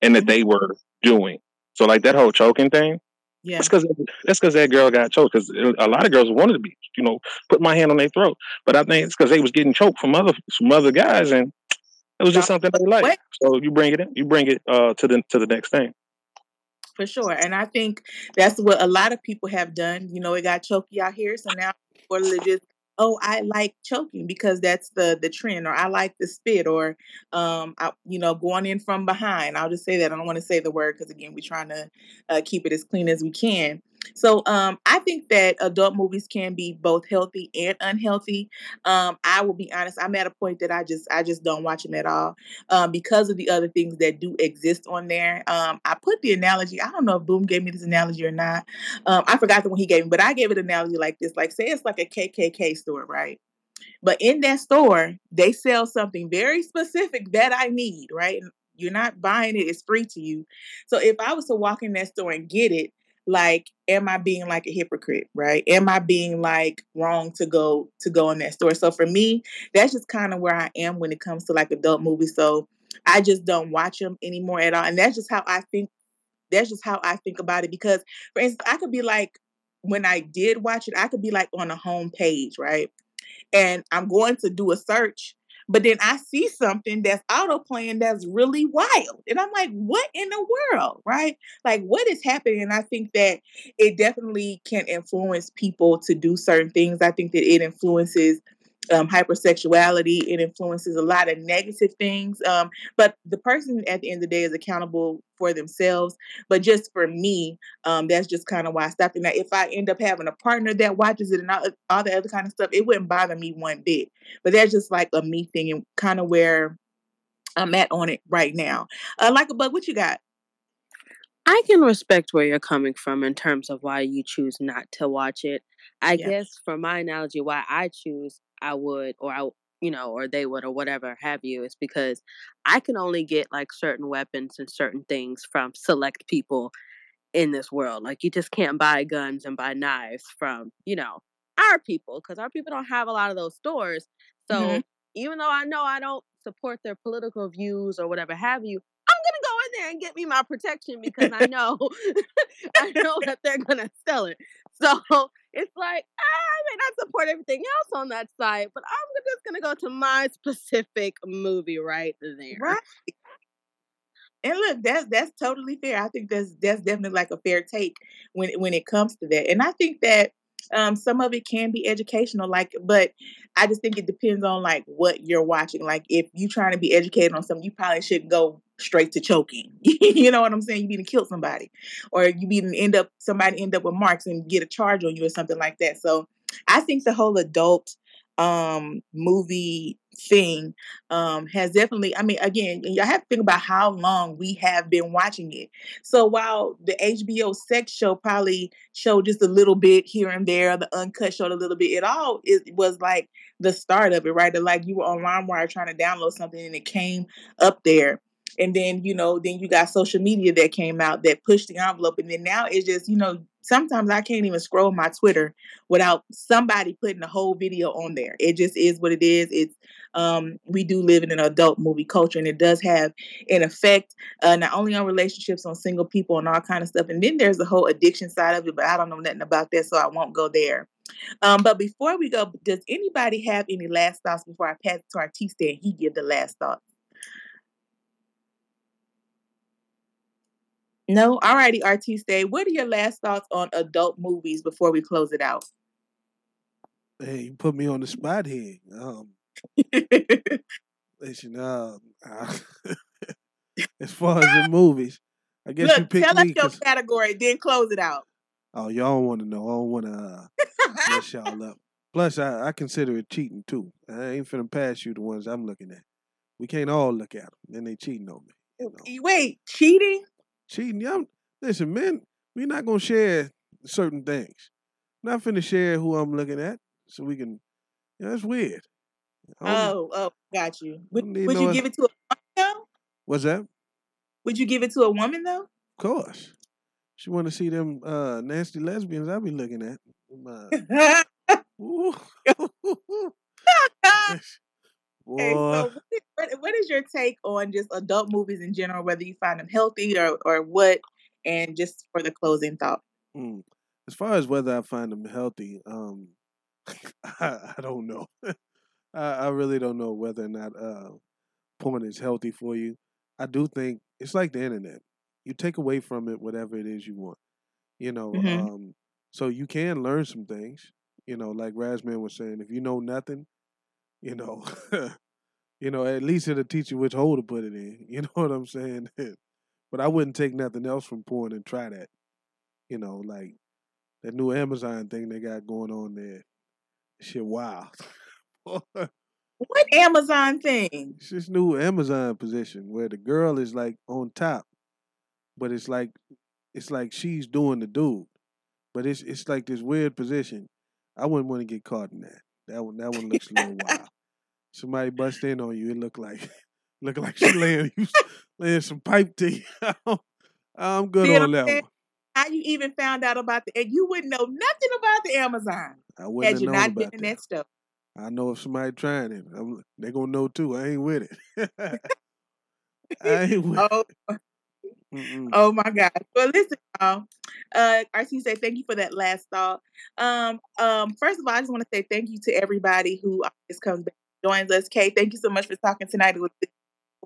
and that mm-hmm. they were doing. So like that whole choking thing, Yeah. that's because that's because that girl got choked. Because a lot of girls wanted to be, you know, put my hand on their throat, but I think it's because they was getting choked from other from other guys, and it was just something they like. What? So you bring it in, you bring it uh, to the to the next thing. for sure. And I think that's what a lot of people have done. You know, it got choky out here, so now people are just, oh, I like choking because that's the the trend, or I like the spit, or um, I, you know, going in from behind. I'll just say that. I don't want to say the word because again, we're trying to uh, keep it as clean as we can. So um, I think that adult movies can be both healthy and unhealthy. Um, I will be honest. I'm at a point that I just I just don't watch them at all um, because of the other things that do exist on there. Um, I put the analogy. I don't know if Boom gave me this analogy or not. Um, I forgot the one he gave me, but I gave it an analogy like this. Like say it's like a KKK store, right? But in that store, they sell something very specific that I need, right? You're not buying it; it's free to you. So if I was to walk in that store and get it, like, am I being like a hypocrite, right? Am I being like wrong to go to go in that store? So for me, that's just kind of where I am when it comes to like adult movies. So I just don't watch them anymore at all, and that's just how I think. That's just how I think about it. Because, for instance, I could be like, when I did watch it, I could be like on a home page, right? and I'm going to do a search, but then I see something that's auto playing that's really wild. And I'm like, what in the world? Right? Like, what is happening? And I think that it definitely can influence people to do certain things. I think that it influences um, hypersexuality, it influences a lot of negative things. Um, but the person at the end of the day is accountable for themselves. But just for me, um, that's just kind of why I stopped. And that if I end up having a partner that watches it and all, all the other kind of stuff, it wouldn't bother me one bit. But that's just like a me thing and kind of where I'm at on it right now. Uh, like a bug, what you got? I can respect where you're coming from in terms of why you choose not to watch it. I Yeah. guess for my analogy, why I choose I would or I you know, or they would or whatever have you is because I can only get like certain weapons and certain things from select people in this world. Like you just can't buy guns and buy knives from, you know, our people because our people don't have a lot of those stores. So Mhm. even though I know I don't support their political views or whatever have you, I'm gonna go in there and get me my protection because I know I know that they're gonna sell it. So it's like I may not support everything else on that site, but I'm just gonna go to my specific movie right there. Right. And look, that's that's totally fair. I think that's that's definitely like a fair take when when it comes to that. And I think that Um, some of it can be educational, like, but I just think it depends on like what you're watching. Like, if you're trying to be educated on something, you probably shouldn't go straight to choking. you know what I'm saying? You need to kill somebody, or you need to end up somebody end up with marks and get a charge on you or something like that. So, I think the whole adult um movie thing um has definitely i mean again you have to think about how long we have been watching it so while the hbo sex show probably showed just a little bit here and there the uncut showed a little bit it all it was like the start of it right like you were on LimeWire trying to download something and it came up there and then you know then you got social media that came out that pushed the envelope. And then now it's just you know sometimes i can't even scroll my twitter without somebody putting a whole video on there. It just is what it is. It's um, we do live in an adult movie culture and it does have an effect uh, not only on relationships on single people and all kind of stuff. And then there's the whole addiction side of it but i don't know nothing about that so i won't go there. Um, but before we go does anybody have any last thoughts before i pass it to our t he give the last thought No? Alrighty, Artiste. What are your last thoughts on adult movies before we close it out? Hey, you put me on the spot here. Um, listen, um, I, as far as the movies, I guess you Look, picked tell us me. your category, then close it out. oh, y'all don't want to know. I don't want to uh, mess y'all up. Plus, I, I consider it cheating too. I ain't finna pass you the ones I'm looking at. We can't all look at them. Then they cheating on me. Wait, cheating? Cheating. I'm- Listen, men, we're not gonna share certain things. not finna share who I'm looking at, so we can. Yeah, that's weird. Oh, oh, got you. Would, would no- you give it to a woman though? What's that? Would you give it to a woman though? Of course. She want to see them uh, nasty lesbians I be looking at. Them, uh, ooh. Hey, Boy, so what is, what, what is your take on just adult movies in general, whether you find them healthy or, or what? And just for the closing thought. Mm. As far as whether I find them healthy, um, I, I don't know. I, I really don't know whether or not uh, porn is healthy for you. I do think it's like the internet. You take away from it whatever it is you want. You know, Mhm. um, so you can learn some things. You know, like Razman was saying, if you know nothing, you know, you know, at least it'll teach you which hole to put it in. You know what I'm saying? but I wouldn't take nothing else from porn and try that. You know, like that new Amazon thing they got going on there. Shit, wow. What Amazon thing? It's this new Amazon position where the girl is like on top, but it's like it's like she's doing the dude, but it's it's like this weird position. I wouldn't want to get caught in that. That one that one looks a little wild. Somebody bust in on you, it look like look like she laying you laying some pipe to you. I'm good See on that saying? one. How you even found out about the? And you wouldn't know nothing about the Amazon I wouldn't had you not been about that stuff. I know if somebody trying it, I'm, they gonna know too. I ain't with it. I ain't with Oh, Mm-mm. oh my God. Well, listen, y'all. Uh, RC say thank you for that last thought. Um, um, first of all, I just want to say thank you to everybody who always comes back joins us. Kay, thank you so much for talking tonight with this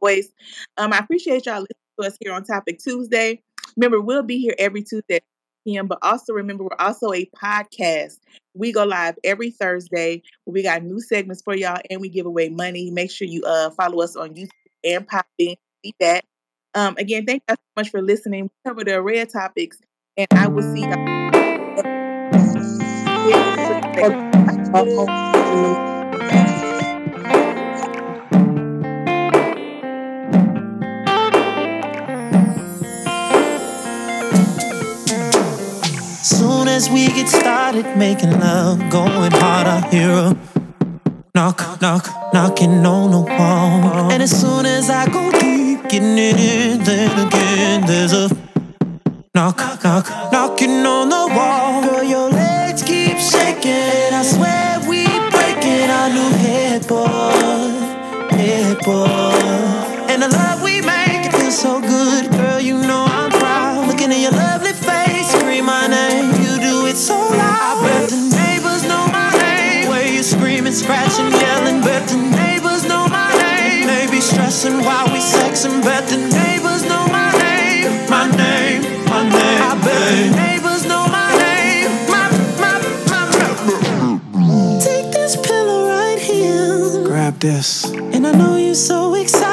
voice. Um, I appreciate y'all listening to us here on Topic Tuesday. Remember, we'll be here every Tuesday at 10 p.m. But also remember, we're also a podcast. We go live every Thursday. We got new segments for y'all, and we give away money. Make sure you uh follow us on YouTube and Podbean. See that. Um, again, thank you so much for listening. We a array of topics, and I will see y'all. As we get started making love, going hard, I hear a knock, knock, knocking on the wall. And as soon as I go deep, getting it in, then again, there's a knock, knock, knocking on the wall. Girl, your legs keep shaking, I swear we breaking our new headboard, headboard. And the love we make, it feels so good, girl. You know scratching, yelling, but the neighbors know my name. Maybe stressing while we sexing, but the neighbors know my name. My name, my name. I bet the neighbors know my name. My, my, my, my. Take this pillow right here. Grab this. And I know you're so excited.